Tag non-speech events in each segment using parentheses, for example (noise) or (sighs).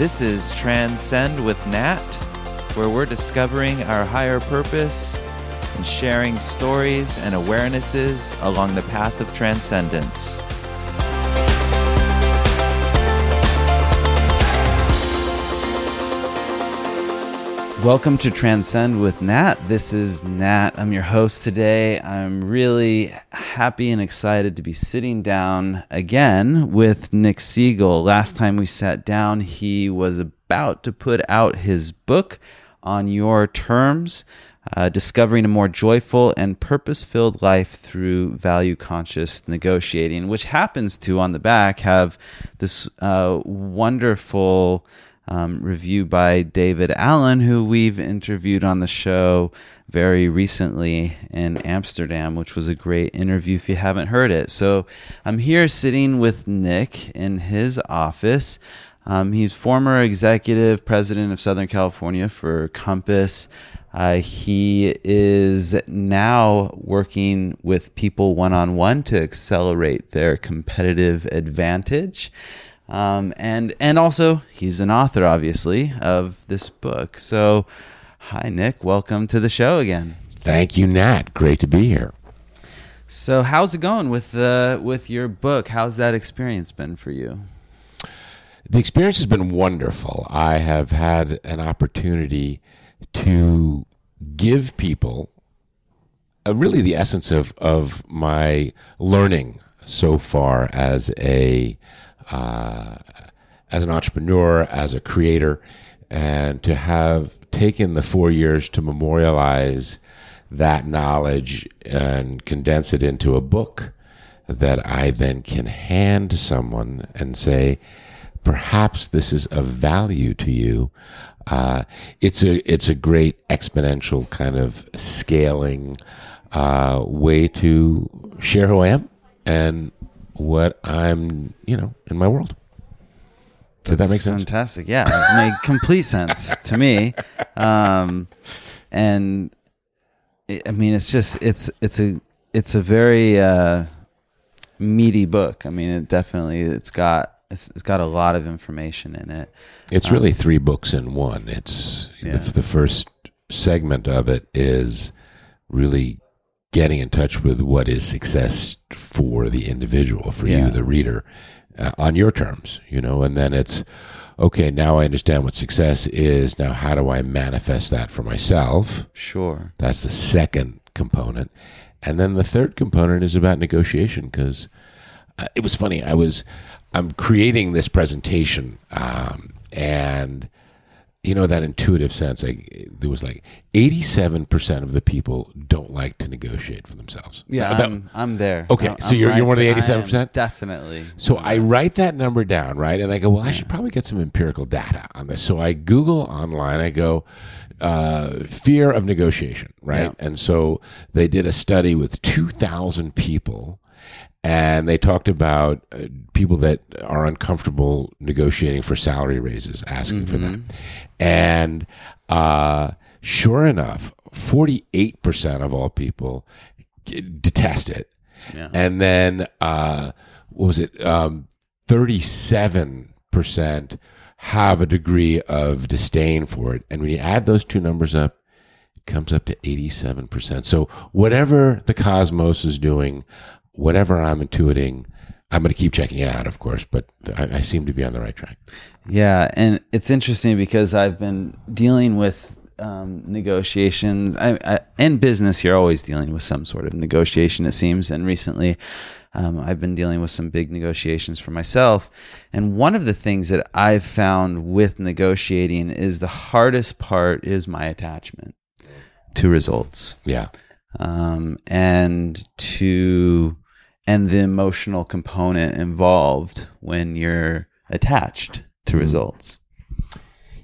This is Transcend with Nat, where we're discovering our higher purpose and sharing stories and awarenesses along the path of transcendence. Welcome to Transcend with Nat. This is Nat. I'm your host today. I'm really happy and excited to be sitting down again with Nick Segal. Last time we sat down, he was about to put out his book on your terms, uh, discovering a more joyful and purpose filled life through value conscious negotiating, which happens to, on the back, have this uh, wonderful um, review by David Allen, who we've interviewed on the show very recently in Amsterdam, which was a great interview if you haven't heard it. So I'm here sitting with Nick in his office. Um, he's former executive president of Southern California for Compass. Uh, he is now working with people one on one to accelerate their competitive advantage. Um, and and also he's an author, obviously, of this book. So, hi Nick, welcome to the show again. Thank you, Nat. Great to be here. So, how's it going with the with your book? How's that experience been for you? The experience has been wonderful. I have had an opportunity to give people uh, really the essence of of my learning so far as a uh, as an entrepreneur, as a creator, and to have taken the four years to memorialize that knowledge and condense it into a book that I then can hand to someone and say, perhaps this is of value to you. Uh, it's a it's a great exponential kind of scaling uh, way to share who I am and what I'm, you know, in my world. Did That's that make sense? Fantastic. Yeah, it (laughs) made complete sense to me. Um, and it, I mean, it's just it's it's a it's a very uh, meaty book. I mean, it definitely it's got it's, it's got a lot of information in it. It's um, really three books in one. It's yeah. the, the first segment of it is really getting in touch with what is success for the individual, for yeah. you, the reader, uh, on your terms, you know, and then it's, okay, now I understand what success is. Now, how do I manifest that for myself? Sure. That's the second component. And then the third component is about negotiation because uh, it was funny. I was, I'm creating this presentation um, and you know that intuitive sense like there was like 87% of the people don't like to negotiate for themselves. Yeah that, I'm, I'm there. Okay I'm, so you're, right, you're one of the 87% definitely so i write that number down right? And i go well i should probably get some empirical data on this. So i google online i go uh, fear of negotiation right? Yeah. and so they did a study with 2000 people and they talked about uh, people that are uncomfortable negotiating for salary raises, asking mm-hmm. for them. And uh, sure enough, 48% of all people detest it. Yeah. And then, uh, what was it? Um, 37% have a degree of disdain for it. And when you add those two numbers up, it comes up to 87%. So, whatever the cosmos is doing, whatever I'm intuiting, I'm going to keep checking it out, of course, but I, I, seem to be on the right track. Yeah, and it's interesting because I've been dealing with um, negotiations. I, I, in business, you're always dealing with some sort of negotiation, it seems. And recently, um, I've been dealing with some big negotiations for myself. And one of the things that I've found with negotiating is the hardest part is my attachment to results. Yeah. Um, and to and the emotional component involved when you're attached to mm-hmm. results.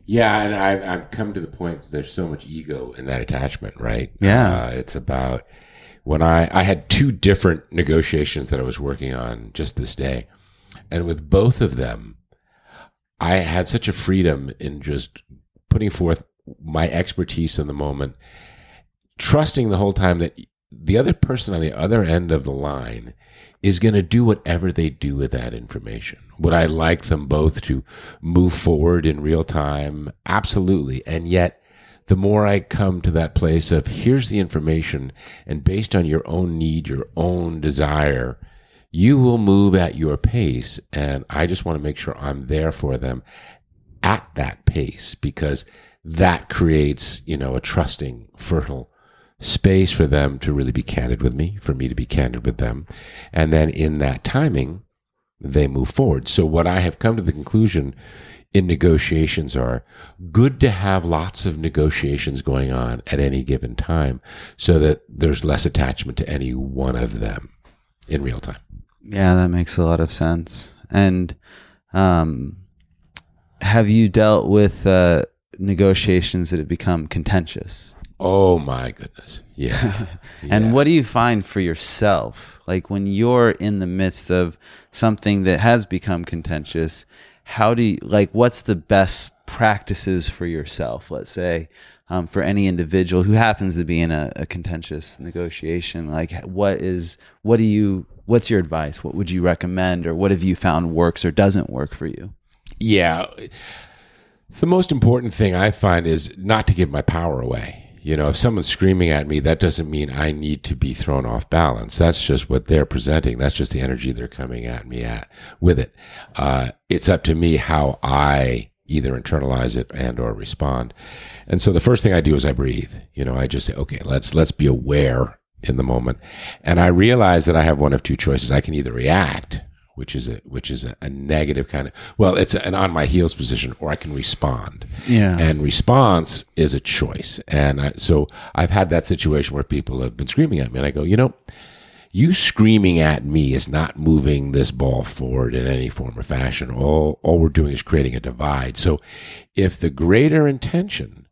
Yeah, and I've, I've come to the point that there's so much ego in that attachment, right? Yeah. Uh, it's about when I, I had two different negotiations that I was working on just this day. And with both of them, I had such a freedom in just putting forth my expertise in the moment, trusting the whole time that the other person on the other end of the line is going to do whatever they do with that information. Would I like them both to move forward in real time? Absolutely. And yet, the more I come to that place of here's the information, and based on your own need, your own desire, you will move at your pace. And I just want to make sure I'm there for them at that pace because that creates, you know, a trusting, fertile space for them to really be candid with me, for me to be candid with them. And then in that timing, they move forward. So what I have come to the conclusion in negotiations are good to have lots of negotiations going on at any given time so that there's less attachment to any one of them in real time. Yeah, that makes a lot of sense. And um, have you dealt with uh, negotiations that have become contentious? Oh my goodness. Yeah. (laughs) and Yeah. what do you find for yourself? Like when you're in the midst of something that has become contentious, how do you, like, what's the best practices for yourself, let's say, um, for any individual who happens to be in a, a contentious negotiation? Like, what is, what do you, what's your advice? What would you recommend or what have you found works or doesn't work for you? Yeah. The most important thing I find is not to give my power away. You know, if someone's screaming at me, that doesn't mean I need to be thrown off balance. That's just what they're presenting. That's just the energy they're coming at me at with it. Uh, it's up to me how I either internalize it and or respond. And so the first thing I do is I breathe. You know, I just say, okay, let's let's be aware in the moment. And I realize that I have one of two choices. I can either react which is a which is a, a negative kind of well it's an on my heels position or i can respond. Yeah. and response is a choice. And I, so i've had that situation where people have been screaming at me and i go you know you screaming at me is not moving this ball forward in any form or fashion. All all we're doing is creating a divide. So if the greater intention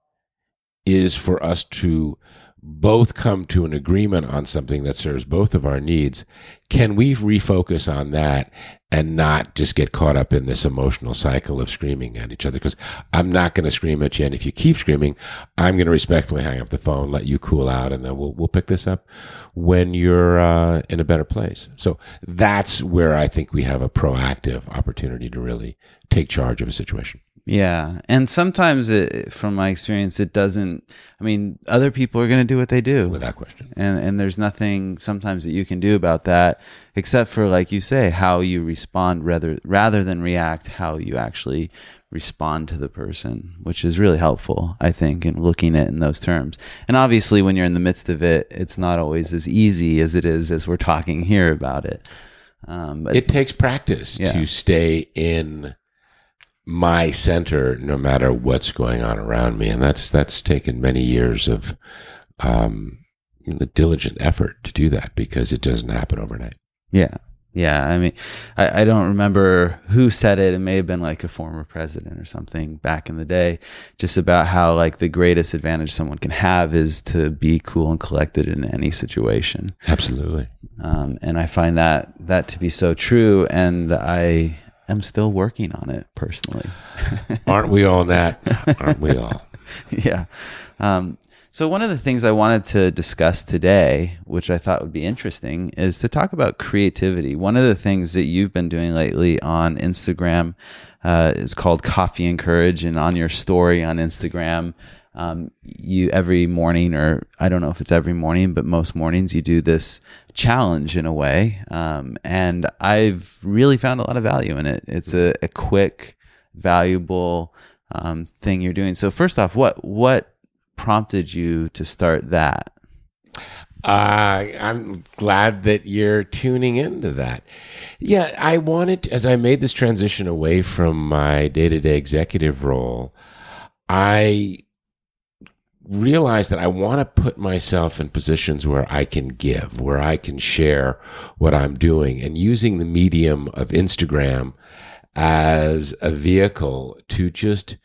is for us to both come to an agreement on something that serves both of our needs, can we refocus on that and not just get caught up in this emotional cycle of screaming at each other? Because I'm not going to scream at you, and if you keep screaming, I'm going to respectfully hang up the phone, let you cool out, and then we'll we'll pick this up when you're uh, in a better place. So that's where I think we have a proactive opportunity to really take charge of a situation. Yeah. And sometimes it, from my experience, it doesn't, I mean, other people are going to do what they do. Without question. and and there's nothing sometimes that you can do about that except for like you say how you respond rather rather than react how you actually respond to the person which is really helpful i think in looking at it in those terms and obviously when you're in the midst of it it's not always as easy as it is as we're talking here about it um, but it takes practice Yeah. to stay in my center no matter what's going on around me and that's that's taken many years of um diligent effort to do that because it doesn't happen overnight Yeah. Yeah. I mean, I, I don't remember who said it. It may have been like a former president or something back in the day, just about how like the greatest advantage someone can have is to be cool and collected in any situation. absolutely Um, and I find that that to be so true. And I am still working on it personally. (laughs) aren't we all that aren't we all (laughs) yeah. Um, so one of the things I wanted to discuss today, which I thought would be interesting, is to talk about creativity. One of the things that you've been doing lately on Instagram uh, is called Coffee and Courage, and on your story on Instagram, um, you every morning, or I don't know if it's every morning, but most mornings you do this challenge in a way, um, and I've really found a lot of value in it. It's a, a quick, valuable um, thing you're doing. So first off, what what prompted you to start that? Uh, I'm glad that you're tuning into that. Yeah, I wanted, as I made this transition away from my day to day executive role, I realized that I want to put myself in positions where I can give, where I can share what I'm doing, and using the medium of Instagram as a vehicle to just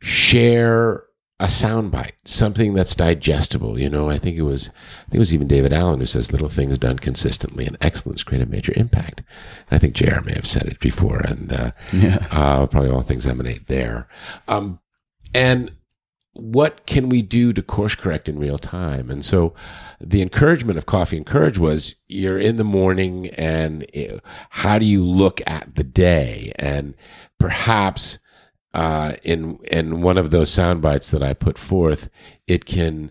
share a soundbite, something that's digestible. You know, I think it was, I think it was even David Allen who says, "Little things done consistently and excellence create a major impact." And I think JR may have said it before, and uh, Yeah. uh, probably all things emanate there. Um, and what can we do to course correct in real time? And so the encouragement of Coffee and Courage was you're in the morning and it, how do you look at the day? And perhaps uh, in in one of those sound bites that I put forth, it can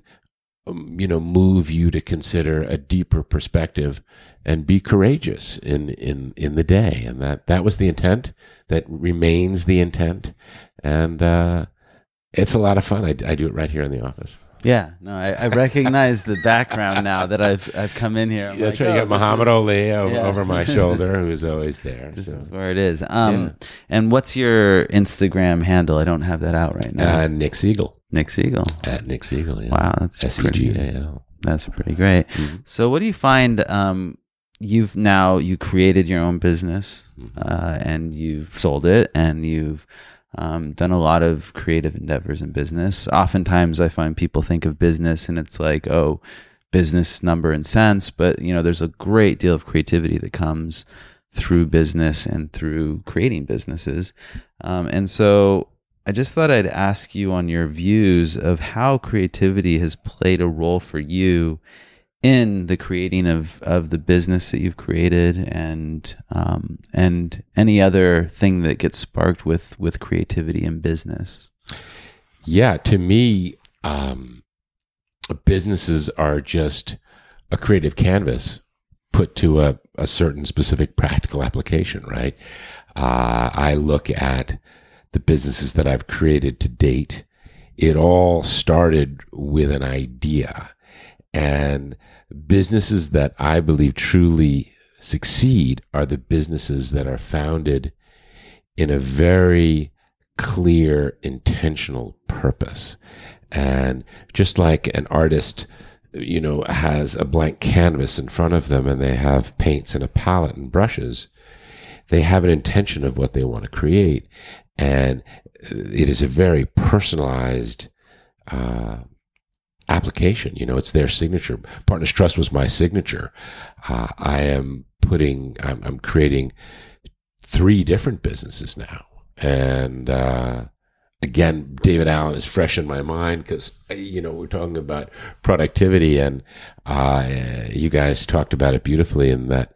um, you know move you to consider a deeper perspective and be courageous in in in the day and that that was the intent that remains the intent and uh, it's a lot of fun I, I do it right here in the office Yeah, no, I, I recognize the background now that I've I've come in here. I'm that's like, right you oh, got Muhammad is- Ali over, Yeah. over my (laughs) shoulder is- who's always there This so. is where it is. Um, and what's your Instagram handle? I don't have that out right now. uh, Nick Segal Nick Segal. at Nick Segal yeah. Wow, that's S E pretty. G A L That's pretty great. Mhm. So, what do you find? Um, you've now you created your own business, Mhm. uh, and you've sold it, and you've um, done a lot of creative endeavors in business. Oftentimes, I find people think of business, and it's like, oh, business number and cents, but you know, there's a great deal of creativity that comes through business and through creating businesses. Um, and so I just thought I'd ask you on your views of how creativity has played a role for you in the creating of, of the business that you've created and um, and any other thing that gets sparked with with creativity in business. Yeah, to me, um, businesses are just a creative canvas put to a, a certain specific practical application, right? Uh, I look at the businesses that I've created to date. It all started with an idea. And businesses that I believe truly succeed are the businesses that are founded in a very clear, intentional purpose. And just like an artist, you know, has a blank canvas in front of them and they have paints and a palette and brushes, they have an intention of what they want to create. And it is a very personalized, uh, application. You know, it's their signature. Partners Trust was my signature. Uh, I am putting, I'm, I'm creating three different businesses now. And, uh, again, David Allen is fresh in my mind because, you know, we're talking about productivity and, uh, you guys talked about it beautifully in that,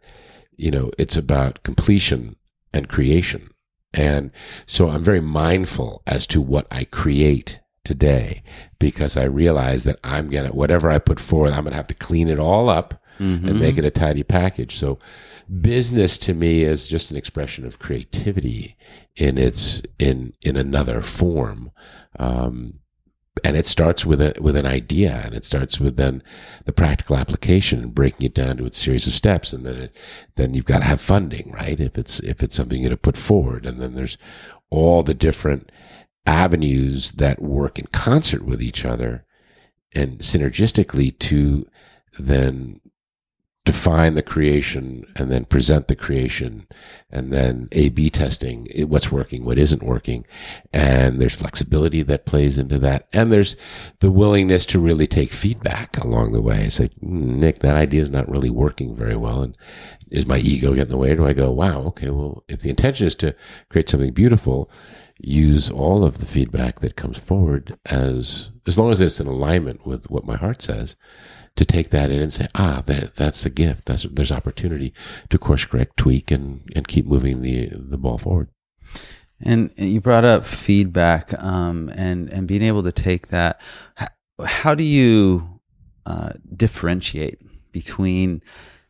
you know, it's about completion and creation. And so I'm very mindful as to what I create today because I realize that I'm going to, whatever I put forward, I'm going to have to clean it all up and make it a tidy package. So business to me is just an expression of creativity in its, in, in another form. Um, and it starts with a with an idea and it starts with then the practical application and breaking it down to its series of steps and then it, then you've got to have funding right if it's if it's something you're going to put forward and then there's all the different avenues that work in concert with each other and synergistically to then define the creation and then present the creation and then A B testing what's working, what isn't working. And there's flexibility that plays into that. And there's the willingness to really take feedback along the way. It's like, "Hmm, Nick, that idea is not really working very well. And is my ego getting in the way? Or do I go, wow, okay, well, if the intention is to create something beautiful, use all of the feedback that comes forward as, as long as it's in alignment with what my heart says to take that in and say, ah, that, that's a gift. That's there's opportunity to course correct, tweak, and and keep moving the the ball forward. And you brought up feedback, um, and and being able to take that. How, how do you uh, differentiate between,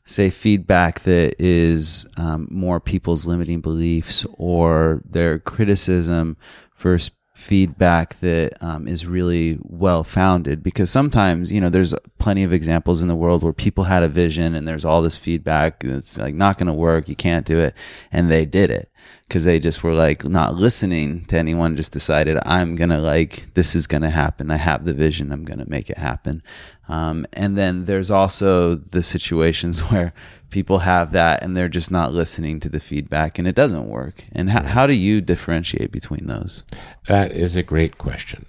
say, feedback that is um, more people's limiting beliefs or their criticism versus feedback that um, is really well founded because sometimes you know there's plenty of examples in the world where people had a vision and there's all this feedback that's like not going to work you can't do it and they did it because they just were like not listening to anyone just decided i'm gonna like this is gonna happen. I have the vision. I'm gonna make it happen. Um, and then there's also the situations (laughs) where people have that and they're just not listening to the feedback and it doesn't work. And how, how do you differentiate between those? That is a great question.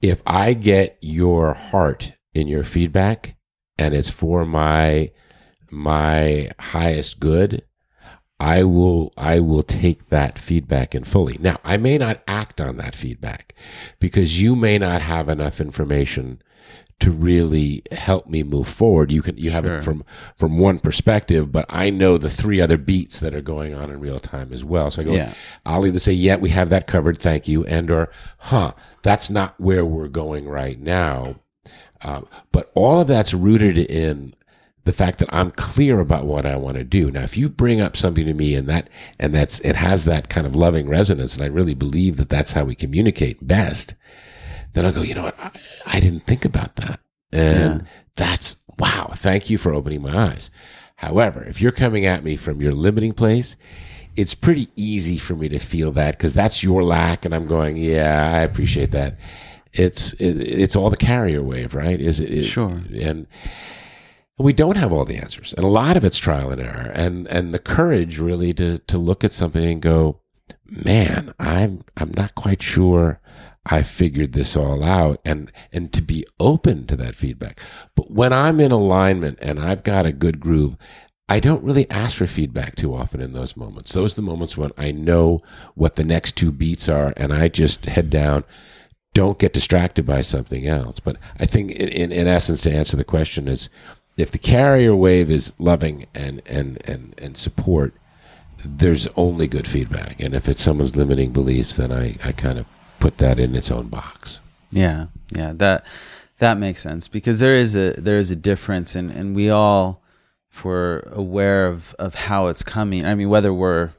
If I get your heart in your feedback and it's for my my highest good, I will I will take that feedback in fully. Now, I may not act on that feedback because you may not have enough information to really help me move forward. You can you have Sure. it from from one perspective, but I know the three other beats that are going on in real time as well. So I go, Yeah. I'll either say, "Yeah, we have that covered, thank you," and or, "Huh, that's not where we're going right now." Uh, but all of that's rooted in the fact that I'm clear about what I want to do. Now, if you bring up something to me and that and that's it has that kind of loving resonance, and I really believe that that's how we communicate best, then I'll go. You know what? I, I didn't think about that, and Yeah. that's wow. Thank you for opening my eyes. However, if you're coming at me from your limiting place, it's pretty easy for me to feel that because that's your lack, and I'm going, yeah, I appreciate that. It's it, it's all the carrier wave, right? Is it? it- Sure. And we don't have all the answers, and a lot of it's trial and error, and and the courage really to to look at something and go, man, I'm I'm not quite sure I figured this all out, and and to be open to that feedback. But when I'm in alignment and I've got a good groove, I don't really ask for feedback too often in those moments. Those are the moments when I know what the next two beats are, and I just head down. Don't get distracted by something else. But I think, in, in, essence, to answer the question is, if the carrier wave is loving and and and and support, there's only good feedback. And if it's someone's limiting beliefs, then I I kind of put that in its own box. Yeah, yeah, that that makes sense because there is a there is a difference, and and we all, if we're aware of of how it's coming. I mean, whether we're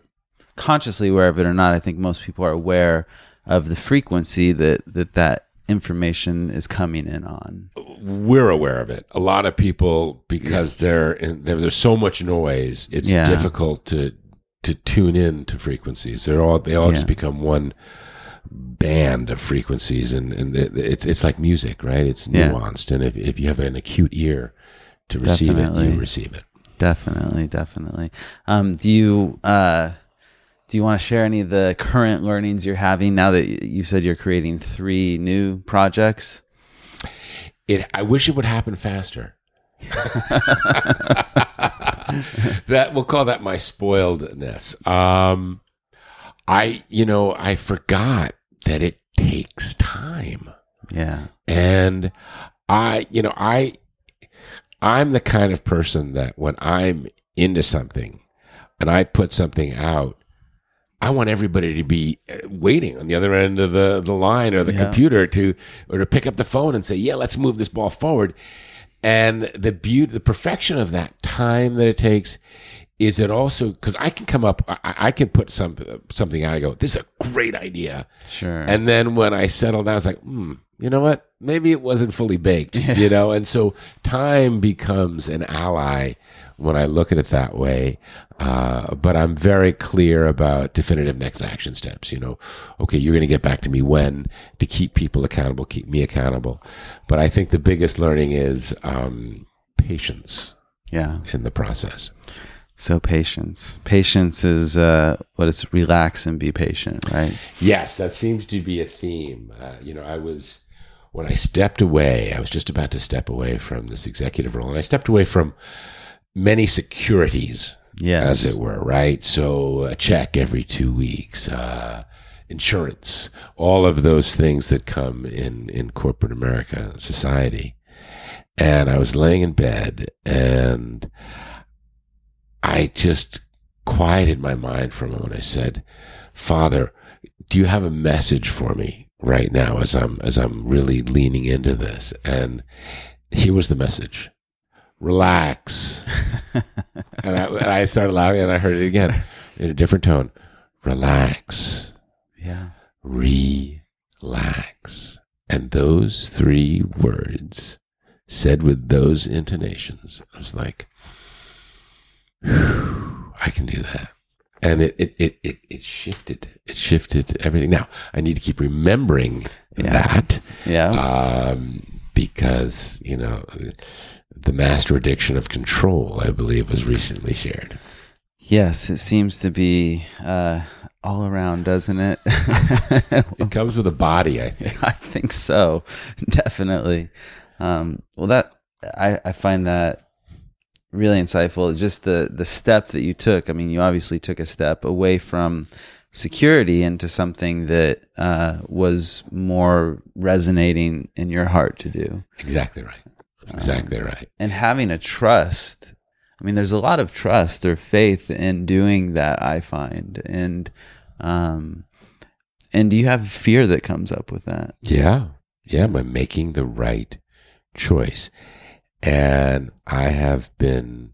consciously aware of it or not, I think most people are aware of the frequency that that that information is coming in on. we're aware of it. A lot of people, because they're in, there, there's so much noise, it's Yeah. difficult to to tune in to frequencies. They're all they all Yeah. just become one band of frequencies, and and it's it's like music, right? It's Yeah. nuanced, and if if you have an acute ear to receive it, Definitely. you receive it. Definitely, definitely. Um, do you uh, do you want to share any of the current learnings you're having now that you said you're creating three new projects? It. I wish it would happen faster. (laughs) that we'll call that my spoiledness. Um, I, you know, I forgot that it takes time, Yeah, and I, you know, I, I'm the kind of person that when I'm into something, and I put something out. I want everybody to be uh, waiting on the other end of the, the line or the Yeah. computer to or to pick up the phone and say, "Yeah, let's move this ball forward." And the beauty, the perfection of that time that it takes is it also because I can come up, I, I can put some something out and go, "This is a great idea," sure. and then when I settle down, it's like, hmm, you know what? Maybe it wasn't fully baked, you know? And so time becomes an ally when I look at it that way. Uh, but I'm very clear about definitive next action steps. You know, okay, you're going to get back to me when to keep people accountable, keep me accountable. But I think the biggest learning is um, patience yeah. in the process. So patience. Patience is uh, what it's relax and be patient, right? Yes, that seems to be a theme. Uh, you know, I was when I stepped away. I was just about to step away from this executive role, and I stepped away from many securities, Yes. as it were. Right, so a check every two weeks, uh, insurance, all of those things that come in in corporate America society. And I was laying in bed, and I just quieted my mind for a moment. I said, Father, do you have a message for me right now as I'm as I'm really leaning into this? And here was the message. Relax. (laughs) and, I, and I started laughing and I heard it again in a different tone. Relax. yeah. Relax. And those three words said with those intonations, I was like, "Whew, (sighs) I can do that. And it, it, it, it, it shifted. It shifted everything. Now, I need to keep remembering Yeah. that Yeah. um, because, you know, the master addiction of control, I believe, was recently shared. yes, it seems to be uh, all around, doesn't it? (laughs) It comes with a body, I think. (laughs) I think so, definitely. Um, well, that I, I find that really insightful. Just the the step that you took. I mean, you obviously took a step away from security into something that uh, was more resonating in your heart to do. Exactly right. Exactly um, right. And having a trust. I mean, there's a lot of trust or faith in doing that. I find, and um, and do you have fear that comes up with that? Yeah, yeah. By making the right choice, and I have been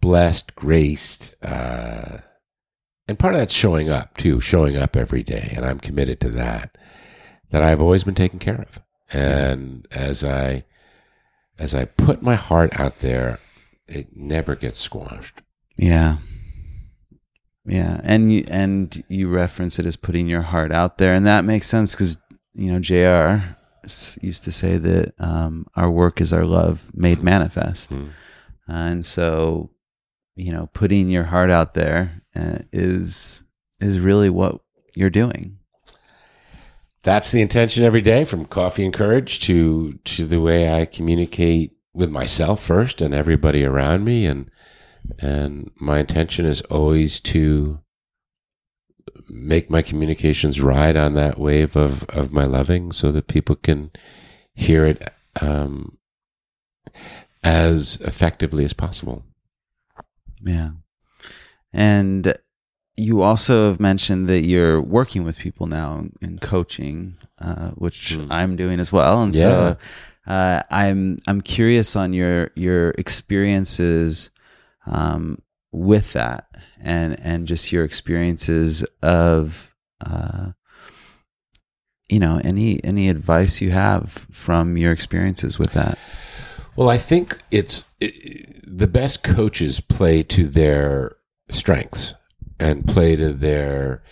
blessed, graced. Uh, and part of that's showing up too, showing up every day, and I'm committed to that. That I've always been taken care of, and as I as I put my heart out there, it never gets squashed. Yeah, yeah, and you and you reference it as putting your heart out there, and that makes sense because you know JR used to say that um, our work is our love made manifest, mm-hmm. uh, and so you know putting your heart out there uh, is is really what you're doing. That's the intention every day, from coffee and courage to to the way I communicate with myself first and everybody around me, and and my intention is always to make my communications ride on that wave of of my loving, so that people can hear it um, as effectively as possible. Yeah. And you also have mentioned that you're working with people now in coaching, uh, which mm. I'm doing as well. And yeah. so uh, I'm I'm curious on your your experiences um, with that, and and just your experiences of uh, you know any any advice you have from your experiences with that. Well, I think it's it, the best coaches play to their strengths and play to their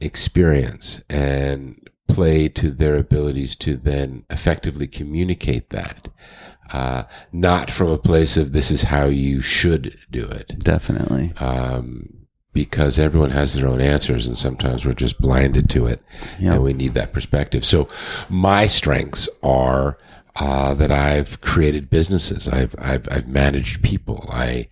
experience and play to their abilities to then effectively communicate that. Uh, not from a place of this is how you should do it. Definitely. Um, because everyone has their own answers and sometimes we're just blinded to it yep. and we need that perspective. So my strengths are uh, that I've created businesses. I've, I've, I've managed people. I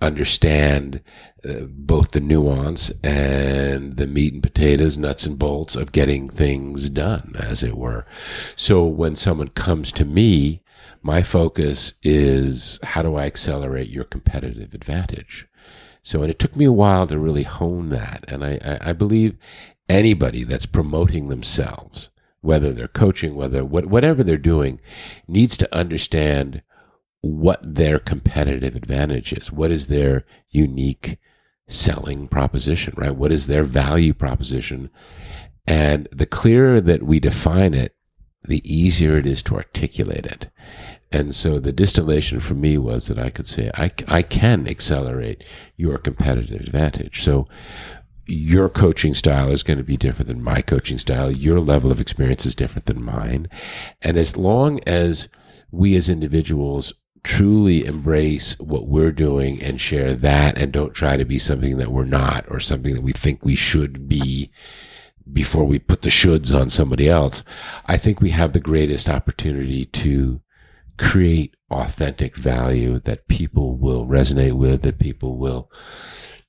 understand uh, both the nuance and the meat and potatoes, nuts and bolts of getting things done, as it were. So when someone comes to me, my focus is how do I accelerate your competitive advantage? So, and it took me a while to really hone that. And I, I, I believe anybody that's promoting themselves whether they're coaching, whether what, whatever they're doing, needs to understand what their competitive advantage is. What is their unique selling proposition, right? What is their value proposition? And the clearer that we define it, the easier it is to articulate it. And so the distillation for me was that I could say, I, I can accelerate your competitive advantage. So your coaching style is going to be different than my coaching style. Your level of experience is different than mine. And as long as we as individuals truly embrace what we're doing and share that and don't try to be something that we're not or something that we think we should be before we put the shoulds on somebody else, I think we have the greatest opportunity to create authentic value that people will resonate with, that people will,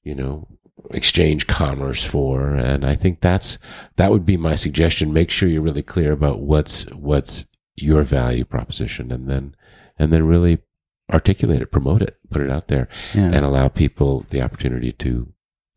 you know, exchange commerce for. And i think that's that would be my suggestion. Make sure you're really clear about what's what's your value proposition and then and then really articulate it promote it put it out there yeah. and allow people the opportunity to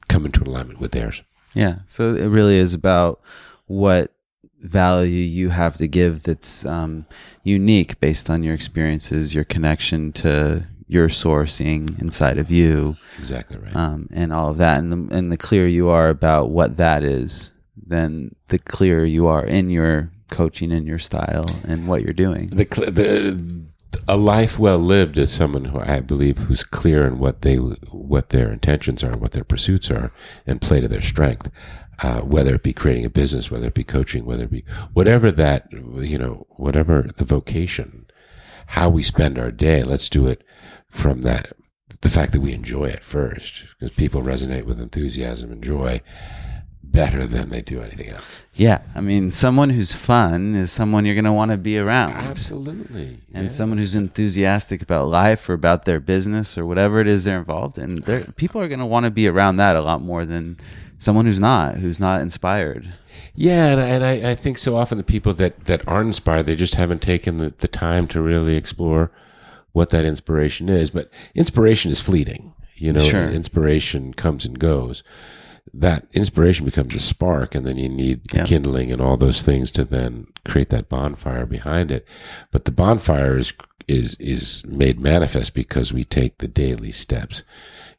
come into alignment with theirs yeah so it really is about what value you have to give that's um, unique based on your experiences your connection to your sourcing inside of you. Exactly right. Um, and all of that, and the, and the clearer you are about what that is, then the clearer you are in your coaching and your style and what you're doing. The the a life well lived is someone who I believe who's clear in what they what their intentions are, what their pursuits are, and play to their strength. Uh, whether it be creating a business, whether it be coaching, whether it be whatever that you know, whatever the vocation, how we spend our day. Let's do it from that the fact that we enjoy it first because people resonate with enthusiasm and joy better than they do anything else. Yeah, I mean, someone who's fun is someone you're going to want to be around. Absolutely. And yeah. someone who's enthusiastic about life or about their business or whatever it is they're involved in, they're, people are going to want to be around that a lot more than someone who's not, who's not inspired. Yeah, and, I, and I, I think so often the people that, that aren't inspired, they just haven't taken the, the time to really explore what that inspiration is. But inspiration is fleeting. You know, Sure. inspiration comes and goes. That inspiration becomes a spark, and then you need the kindling and all those things to then create that bonfire behind it. But the bonfire is is is made manifest because we take the daily steps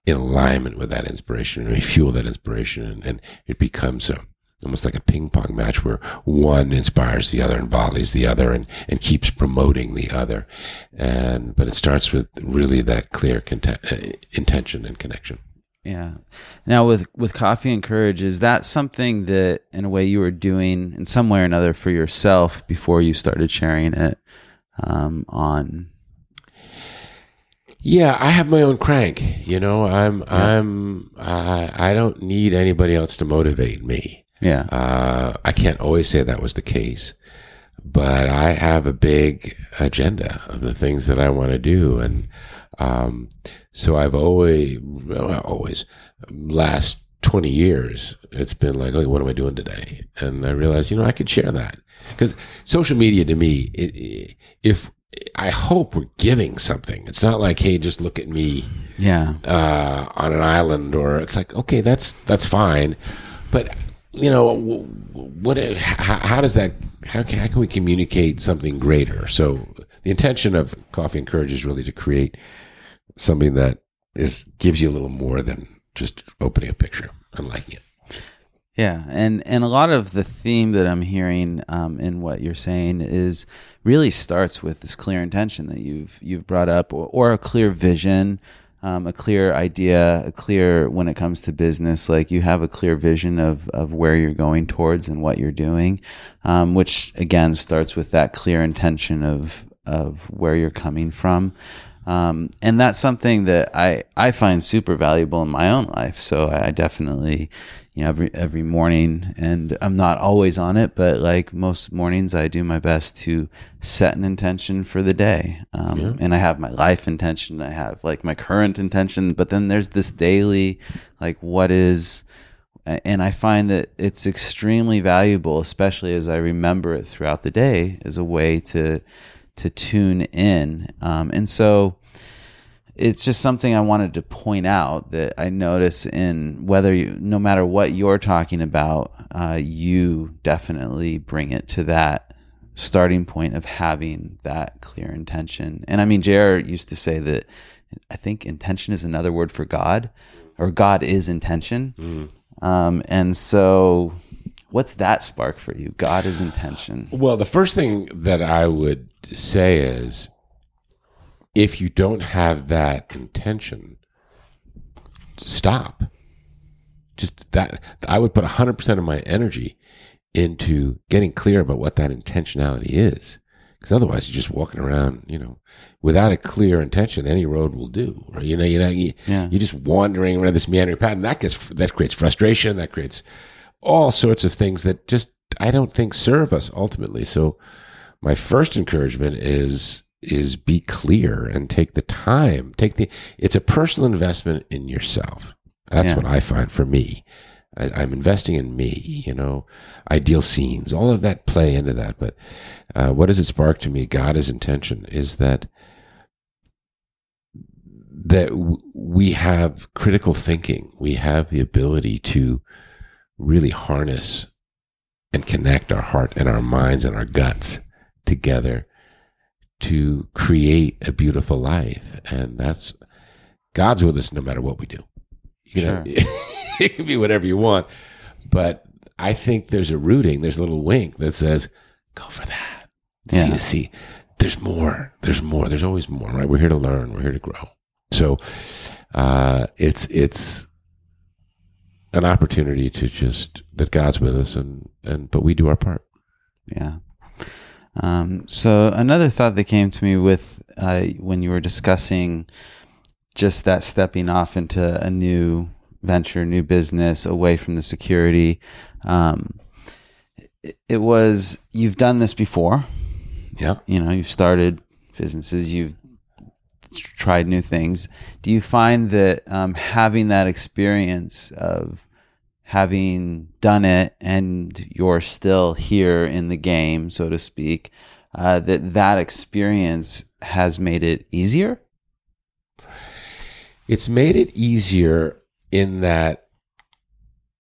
in alignment with that inspiration and we fuel that inspiration and, and it becomes a almost like a ping pong match where one inspires the other and volleys the other and, and keeps promoting the other. And but it starts with really that clear conte- uh, intention and connection Yeah. Now with with coffee and courage, is that something that in a way you were doing in some way or another for yourself before you started sharing it um, on? yeah i have my own crank you know i'm i'm I, I don't need anybody else to motivate me Yeah. Uh, I can't always say that was the case, but I have a big agenda of the things that I want to do, and um, so I've always, well, not always, last twenty years, it's been like, okay, what am I doing today? And I realized, you know, I could share that because social media to me, it, it, if I hope we're giving something, it's not like, hey, just look at me Yeah. uh, on an island, or it's like, okay, that's that's fine, but you know, what? How, how does that? How can, how can we communicate something greater? So the intention of Coffee and Courage is really to create something that is gives you a little more than just opening a picture and liking it. Yeah, and and a lot of the theme that I'm hearing um, in what you're saying is really starts with this clear intention that you've you've brought up, or, or a clear vision, um, a clear idea, a clear when it comes to business, like you have a clear vision of of where you're going towards and what you're doing, um, which again starts with that clear intention of of where you're coming from. Um, and that's something that I, I find super valuable in my own life. So I definitely, you know, every, every morning and I'm not always on it, but like most mornings I do my best to set an intention for the day. Um, and I have my life intention. I have like my current intention, but then there's this daily, like what is, and I find that it's extremely valuable, especially as I remember it throughout the day as a way to, to tune in. Um, and so it's just something I wanted to point out that I notice in whether you, no matter what you're talking about, uh, you definitely bring it to that starting point of having that clear intention. And I mean, JR used to say that I think intention is another word for God, or God is intention. Um, and so, what's that spark for you? God is intention. Well, the first thing that I would say is if you don't have that intention, stop. Just that, I would put 100% of my energy into getting clear about what that intentionality is. Because otherwise, you're just walking around, you know, without a clear intention. Any road will do. Or, you know, you know, you, Yeah. you're just wandering around this meandering path, and that gets that creates frustration. That creates all sorts of things that just I don't think serve us ultimately. So, my first encouragement is is be clear and take the time. Take the it's a personal investment in yourself. That's Yeah. what I find for me. I, I'm investing in me, you know, ideal scenes, all of that play into that. But uh, what does it spark to me? God is intention is that that w- we have critical thinking. We have the ability to really harness and connect our heart and our minds and our guts together to create a beautiful life. And that's God's with us no matter what we do. You know, (laughs) it can be whatever you want, but I think there's a rooting, there's a little wink that says, go for that. Yeah. See, see, there's more. There's more. There's always more, right? We're here to learn. We're here to grow. So uh, it's it's an opportunity to just that God's with us and and but we do our part. Yeah. Um, so another thought that came to me with uh, when you were discussing just that stepping off into a new venture, new business, away from the security. Um, it, it was you've done this before. Yeah. You know, you've started businesses, you've tried new things. Do you find that um, having that experience of having done it and you're still here in the game, so to speak, uh, that that experience has made it easier? It's made it easier in that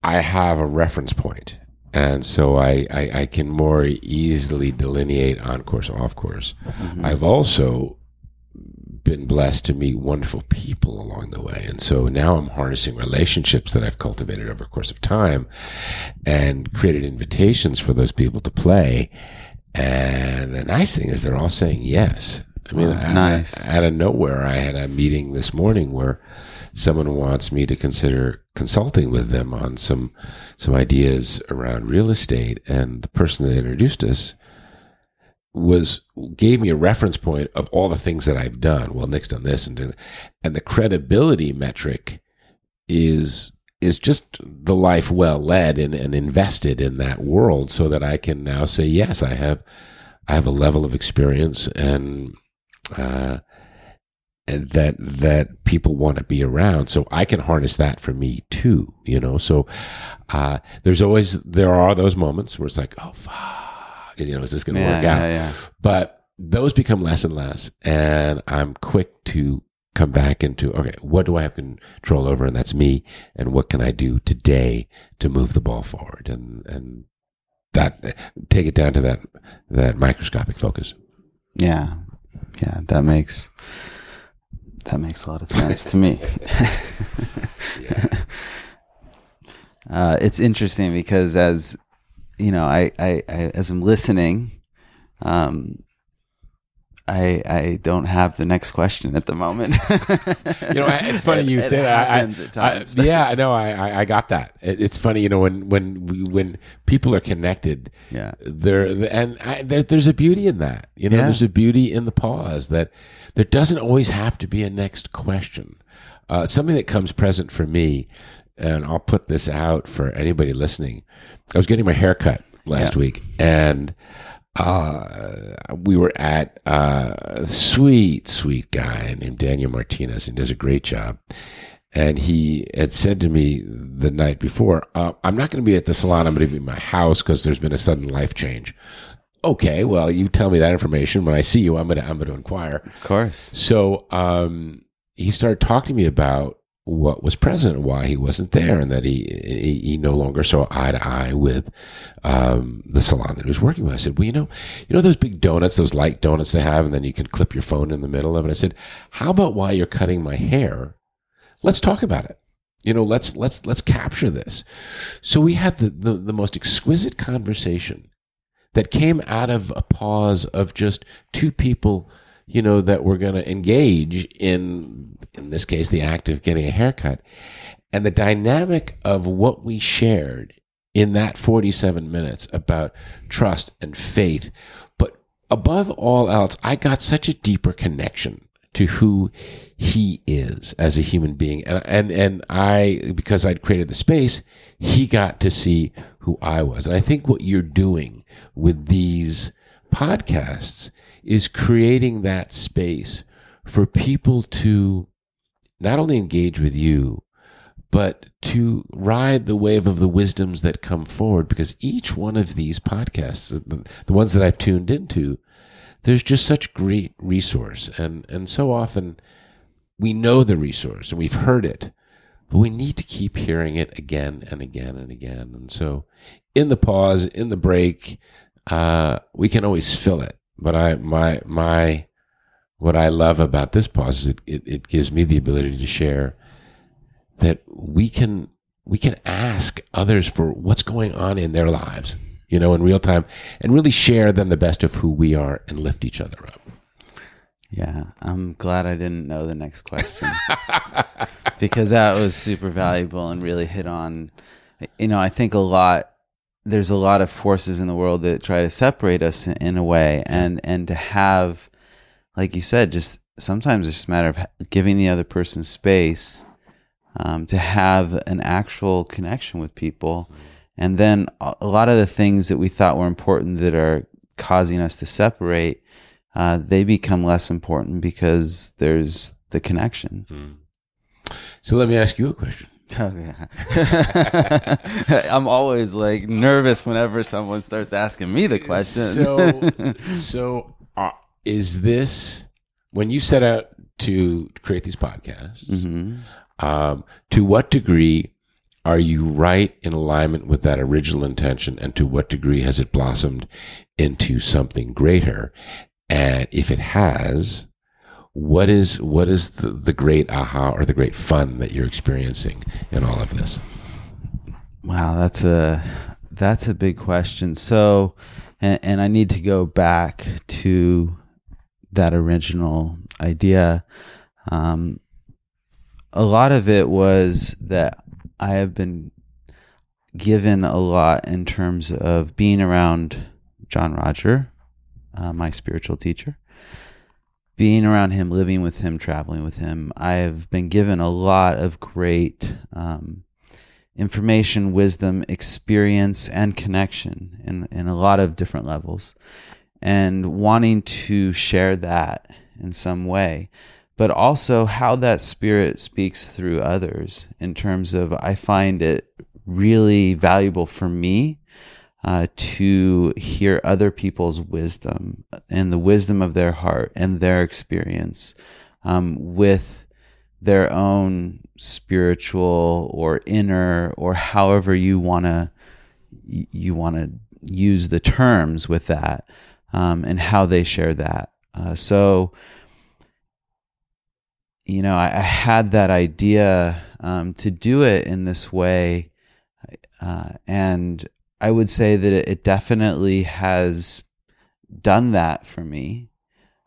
I have a reference point. And so I, I, I can more easily delineate on course, off course. Mm-hmm. I've also been blessed to meet wonderful people along the way. And so now I'm harnessing relationships that I've cultivated over a course of time and created invitations for those people to play. And the nice thing is they're all saying yes. I mean, oh, nice. out of nowhere, I had a meeting this morning where someone wants me to consider consulting with them on some some ideas around real estate, and the person that introduced us was gave me a reference point of all the things that I've done. Well, Nick's done this and and the credibility metric is is just the life well led and, and invested in that world so that I can now say yes I have I have a level of experience and uh, and that that people want to be around. So i can harness that for me too you know? So uh, there's always there are those moments where it's like oh fuck you know is this going to Yeah, work out? yeah, yeah. but those become less and less and i'm quick to come back into okay what do i have control over? And that's me. And what can i do today to move the ball forward? And and that take it down to that that microscopic focus. Yeah, yeah, that makes that makes a lot of sense to me. (laughs) (laughs) uh, it's interesting because as you know, I, I, I as I'm listening, um, I I don't have the next question at the moment. (laughs) you know, it's funny you say it that. I- at I- times. yeah, I know. I, I, I got that. It, it's funny, you know, when when we, when people are connected, yeah, there and I, there, there's a beauty in that. You know, Yeah. there's a beauty in the pause that there doesn't always have to be a next question. Uh, something that comes present for me, and I'll put this out for anybody listening. I was getting my hair cut last Yeah. week, and uh, we were at uh, a sweet, sweet guy named Daniel Martinez, and does a great job. And he had said to me the night before, uh, "I'm not going to be at the salon. I'm going to be at my house because there's been a sudden life change." Okay, well, you tell me that information. When I see you, I'm going to I'm going to inquire. of course. So um, he started talking to me about what was present why he wasn't there, and that he he, he no longer saw eye to eye with um, the salon that he was working with. I said, "Well, you know, you know those big donuts, those light donuts they have, and then you can clip your phone in the middle of it." I said, "How about while you're cutting my hair, let's talk about it." You know, let's let's let's capture this. So we had the, the, the most exquisite conversation that came out of a pause of just two people, you know, that were going to engage in, in this case, the act of getting a haircut. And the dynamic of what we shared in that 47 minutes about trust and faith. But above all else, I got such a deeper connection to who he is as a human being. And, and, and I, because I'd created the space, he got to see who I was. And I think what you're doing with these podcasts is creating that space for people to not only engage with you, but to ride the wave of the wisdoms that come forward because each one of these podcasts, the, ones that I've tuned into, there's just such great resource. And, and so often we know the resource and we've heard it, but we need to keep hearing it again and again and again. And so in the pause, in the break, uh, we can always fill it. But I, my, my, what I love about this pause is it, it, it gives me the ability to share that we can we can ask others for what's going on in their lives, you know, in real time, and really share them the best of who we are and lift each other up. Yeah, I'm glad I didn't know the next question (laughs) because that was super valuable and really hit on. You know, I think a lot. There's a lot of forces in the world that try to separate us in, in a way, and and to have, like you said, just sometimes it's just a matter of giving the other person space um, to have an actual connection with people. And then a a lot of the things that we thought were important that are causing us to separate, uh, they become less important because there's the connection. So let me ask you a question. (laughs) I'm always like nervous whenever someone starts asking me the question. So, (laughs) so uh, is this when you set out to create these podcasts? Mhm. Um, to what degree are you right in alignment with that original intention, and to what degree has it blossomed into something greater? And if it has, what is what is the, the great aha or the great fun that you're experiencing in all of this? Wow, that's a that's a big question. So, and, and I need to go back to that original idea. Um, a lot of it was that I have been given a lot in terms of being around John-Roger, uh, my spiritual teacher. Being around him, living with him, traveling with him, I have been given a lot of great um, information, wisdom, experience, and connection in, in a lot of different levels. And wanting to share that in some way, but also how that spirit speaks through others in terms of I find it really valuable for me uh, to hear other people's wisdom and the wisdom of their heart and their experience um, with their own spiritual or inner or however you want to you want to use the terms with that um, and how they share that. Uh, so you know I, I had that idea um, to do it in this way uh, and i would say that it, it definitely has done that for me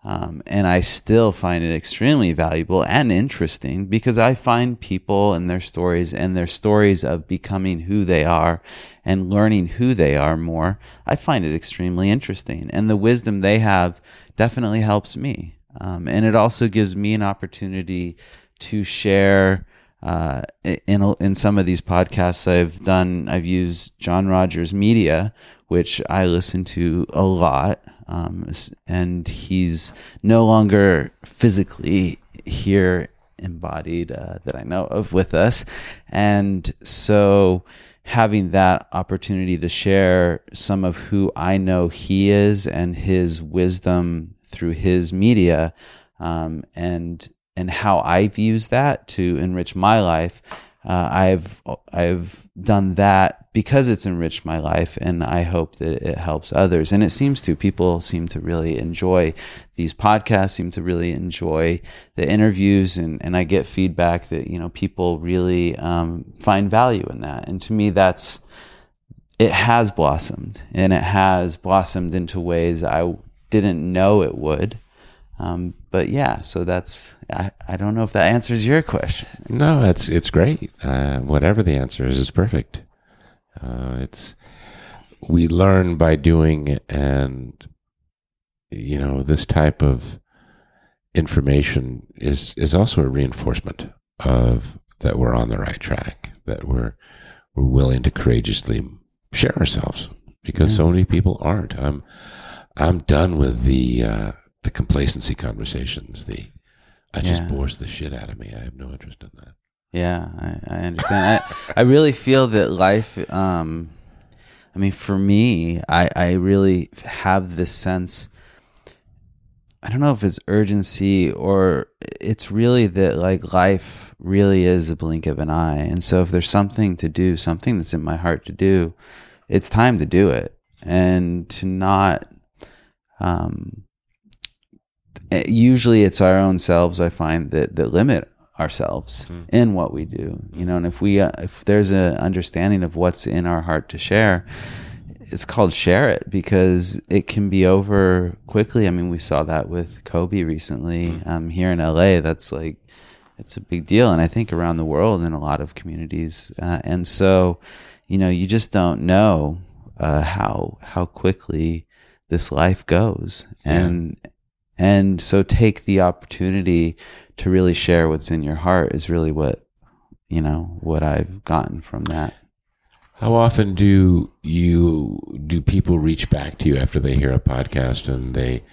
um, and I still find it extremely valuable and interesting because I find people and their stories and their stories of becoming who they are and learning who they are more. I find it extremely interesting. And the wisdom they have definitely helps me. Um, and it also gives me an opportunity to share. Uh, in in some of these podcasts I've done, I've used John-Roger's Media, which I listen to a lot, um, and he's no longer physically here embodied uh, that I know of with us, and so having that opportunity to share some of who I know he is and his wisdom through his media, um, and and how I've used that to enrich my life. Uh, I've I've done that because it's enriched my life, and I hope that it helps others. And it seems to people seem to really enjoy these podcasts, seem to really enjoy the interviews, and and I get feedback that you know people really um, find value in that. And to me, that's it has blossomed, and it has blossomed into ways I didn't know it would. Um, but yeah, so that's I, I don't know if that answers your question. No, it's it's great. Uh, whatever the answer is, is perfect. Uh, it's we learn by doing, and you know this type of information is is also a reinforcement of that we're on the right track, that we're we're willing to courageously share ourselves because so many people aren't. I'm I'm done with the uh, the complacency conversations. The I just Yeah. bores the shit out of me. I have no interest in that. Yeah, I, I understand. I, I really feel that life, um, I mean, for me, I, I really have this sense. I don't know if it's urgency or it's really that like life really is a blink of an eye. And so if there's something to do, something that's in my heart to do, it's time to do it and to not, um, usually it's our own selves I find that that limit ourselves in what we do you know and if we uh, if there's an understanding of what's in our heart to share it's called share it because it can be over quickly. I mean we saw that with kobe recently um, here in la that's like it's a big deal and i think around the world in a lot of communities uh, and so you know you just don't know uh, how how quickly this life goes and and so take the opportunity to really share what's in your heart is really what you know what I've gotten from that. How often do you do people reach back to you after they hear a podcast and they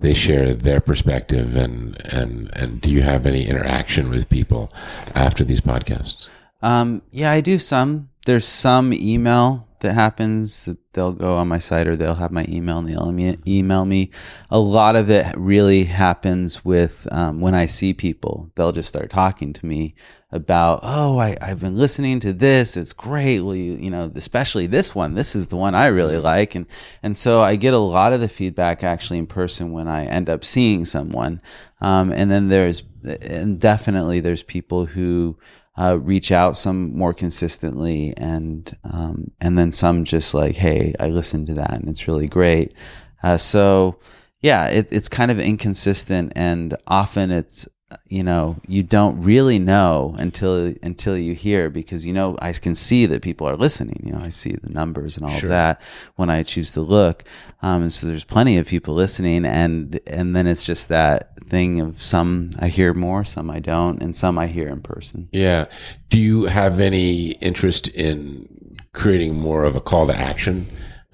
they share their perspective and and and do you have any interaction with people after these podcasts? Um, yeah, I do some. There's some email that happens that they'll go on my site or they'll have my email and they'll email me. A lot of it really happens with um, when I see people. They'll just start talking to me about, oh, I, I've been listening to this. It's great. Well, you, you know, especially this one. This is the one I really like. And, and so I get a lot of the feedback actually in person when I end up seeing someone. Um, and then there's, and definitely there's people who, uh, reach out some more consistently and um, and then some just like hey I listened to that and it's really great. Uh, so yeah it, it's kind of inconsistent and often it's you know you don't really know until until you hear because you know I can see that people are listening you know I see the numbers and all sure. of that when I choose to look. Um, and so there's plenty of people listening and and then it's just that thing of some I hear more some I don't and some I hear in person. Yeah. Do you have any interest in creating more of a call to action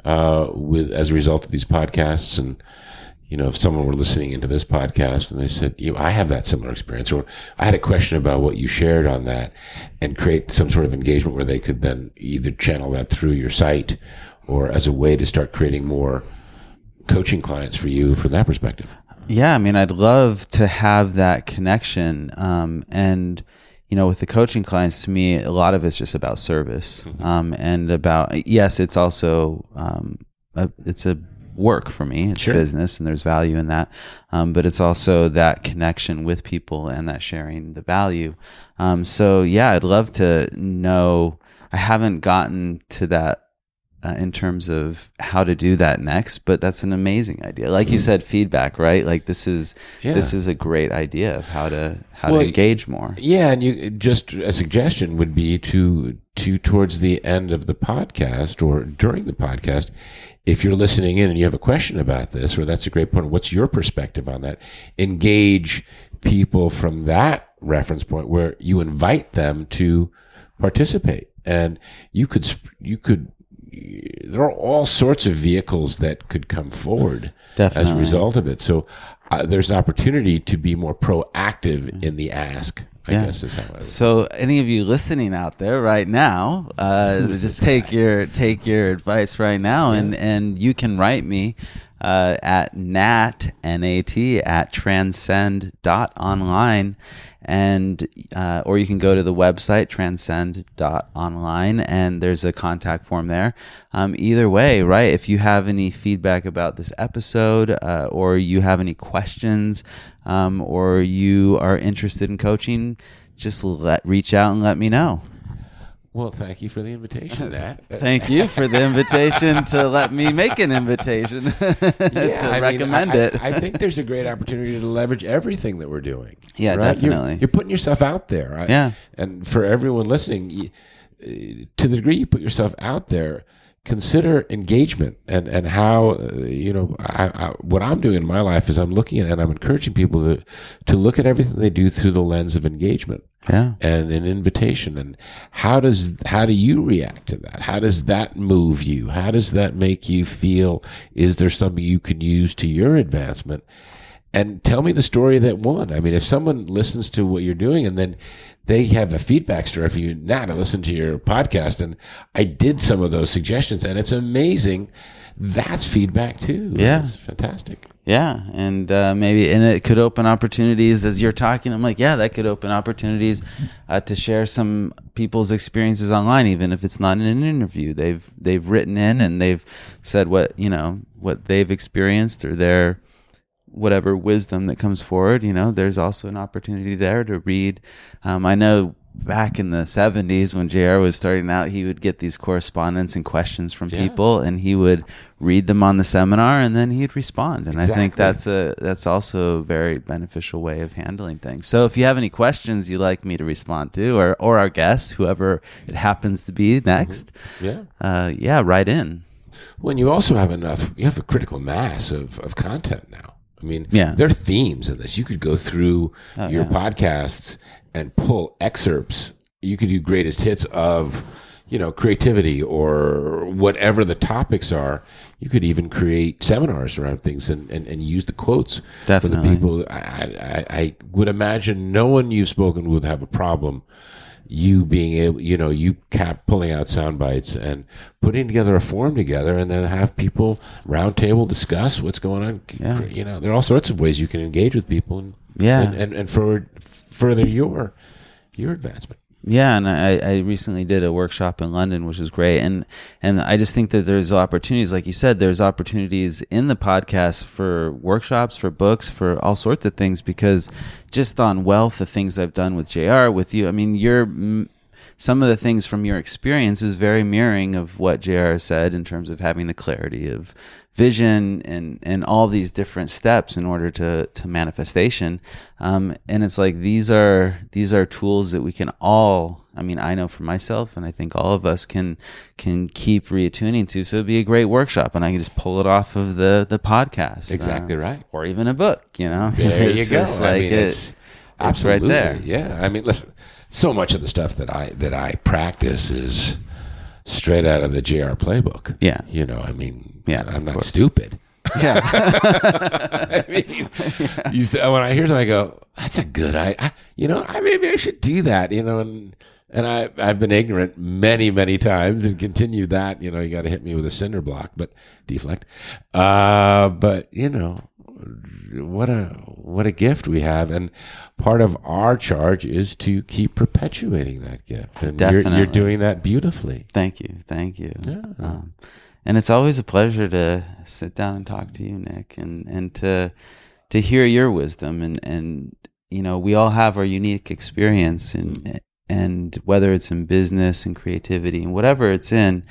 uh, with as a result of these podcasts? And you know, if someone were listening into this podcast and they said, you know, I have that similar experience, or I had a question about what you shared on that and create some sort of engagement where they could then either channel that through your site or as a way to start creating more coaching clients for you from that perspective. Yeah. I mean, I'd love to have that connection. Um, and, you know, with the coaching clients, to me, a lot of it's just about service, mm-hmm. um, and about, yes, it's also, um, a, it's a work for me. It's sure. business, and there's value in that. Um, but it's also that connection with people and that sharing the value. Um, so yeah, I'd love to know. I haven't gotten to that uh, in terms of how to do that next but that's an amazing idea like you mm. said feedback right like this is yeah. this is a great idea of how to how well, to engage more yeah and you just a suggestion would be to to towards the end of the podcast or during the podcast if you're listening in and you have a question about this, or that's a great point, what's your perspective on that? Engage people from that reference point where you invite them to participate. And you could, you could, there are all sorts of vehicles that could come forward Definitely. as a result of it. So uh, there's an opportunity to be more proactive in the ask. I yeah. guess is how I So, any of you listening out there right now, uh, (laughs) just take your take your advice right now, yeah. and and you can write me uh, at nat n-a-t at transcend dot online and uh, or you can go to the website transcend dot online and there's a contact form there um, either way right if you have any feedback about this episode uh, or you have any questions um, or you are interested in coaching just let reach out and let me know well, thank you for the invitation, (laughs) Nat. thank you for the invitation to let me make an invitation (laughs) yeah, to I recommend mean, I, it. I, think there's a great opportunity to leverage everything that we're doing. Yeah, right? definitely. You're, you're, putting yourself out there. yeah. And for everyone listening, you, uh, to the degree you put yourself out there, consider engagement and and how uh, you know I, I, what I'm doing in my life is I'm looking at and I'm encouraging people to to look at everything they do through the lens of engagement yeah. and an invitation. And how does how do you react to that? How does that move you? How does that make you feel? Is there something you can use to your advancement? And tell me the story that won I mean if someone listens to what you're doing and then they have a feedback store. for you now to listen to your podcast. And I did some of those suggestions, and it's amazing. That's feedback too. Yeah, it's fantastic. Yeah, and uh, maybe and it could open opportunities as you're talking. I'm like, yeah, that could open opportunities uh, to share some people's experiences online, even if it's not in an interview. They've they've written in and they've said what you know what they've experienced or their whatever wisdom that comes forward, you know, there's also an opportunity there to read. Um, I know back in the 70s when JR was starting out, he would get these correspondence and questions from yeah. people and he would read them on the seminar and then he'd respond. And exactly. I think that's a that's also a very beneficial way of handling things. So if you have any questions you'd like me to respond to or or our guest, whoever it happens to be next, mm-hmm. yeah. Uh, yeah, write in. When you also have enough, you have a critical mass of, of content now. I mean, yeah. there are themes in this. You could go through oh, your yeah. podcasts and pull excerpts, you could do greatest hits of you know creativity or whatever the topics are you could even create seminars around things and, and, and use the quotes Definitely. for the people I, I, I would imagine no one you've spoken with have a problem you being able you know you cap pulling out sound bites and putting together a forum together and then have people roundtable discuss what's going on Yeah. you know there are all sorts of ways you can engage with people and Yeah. and, and, and forward further your your advancement Yeah, and I, I recently did a workshop in London, which was great, and and I just think that there's opportunities, like you said, there's opportunities in the podcast for workshops, for books, for all sorts of things. Because just on wealth, the things I've done with JR. with you, I mean, you're some of the things from your experience is very mirroring of what JR. said in terms of having the clarity of vision and and all these different steps in order to to manifestation um, and it's like these are these are tools that we can all i mean i know for myself and i think all of us can can keep reattuning to so it'd be a great workshop and i can just pull it off of the the podcast Exactly uh, right. or even a book you know There (laughs) It's you go. just I like mean, it- it's, it's right there Yeah, I mean, listen. So much of the stuff that I that I practice is straight out of the JR playbook. Yeah. you know, I mean, Yeah, I'm not course. stupid. (laughs) yeah (laughs) I mean, you say, when I hear something, I go, "That's a good idea." You know, I maybe I should do that. You know, and and I I've been ignorant many many times and continue that. You know, you got to hit me with a cinder block, but deflect. Uh, but you know, what a what a gift we have, and part of our charge is to keep perpetuating that gift, and you're, you're doing that beautifully. Thank you, thank you. Yeah. Um, and it's always a pleasure to sit down and talk to you, Nick, and and to to hear your wisdom. And and you know, we all have our unique experience, and and whether it's in business and creativity and whatever it's in,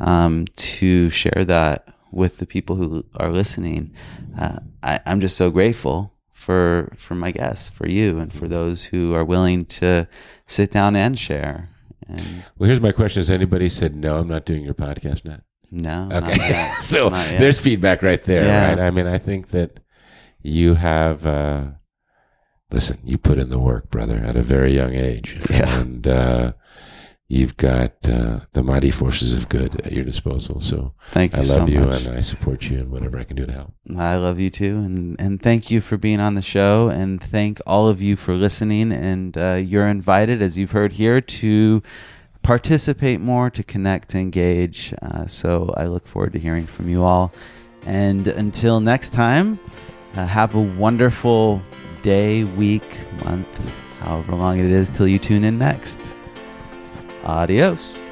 um, to share that with the people who are listening. Uh, I, I'm just so grateful for for my guests, for you, and for those who are willing to sit down and share. And Well, here's my question: Has anybody said no? I'm not doing your podcast, Nat. no, Okay. (laughs) so there's feedback right there, Yeah. right? I mean, I think that you have, uh, listen, you put in the work, brother, at a very young age. Yeah. And, uh, you've got, uh, the mighty forces of good at your disposal. So Thank you I love so you much. and I support you and whatever I can do to help. I love you too, and and thank you for being on the show, and thank all of you for listening. And uh, you're invited, as you've heard here, to participate more, to connect, engage. Uh, so I look forward to hearing from you all. And until next time, uh, have a wonderful day, week, month, however long it is till you tune in next. Adios.